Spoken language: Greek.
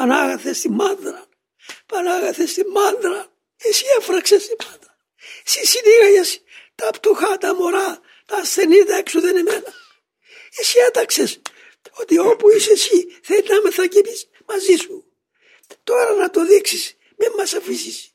Πανάγαθε στη μάντρα. Πανάγαθε στη μάντρα. Εσύ έφραξε τη μάντρα. Εσύ συνήγαγε τα πτωχά, τα μωρά, τα ασθενή έξω δεν εμένα. Εσύ έταξες ότι όπου είσαι εσύ θέλει να μεθακίπεις μαζί σου. Τώρα να το δείξεις, Μην μας αφήσεις.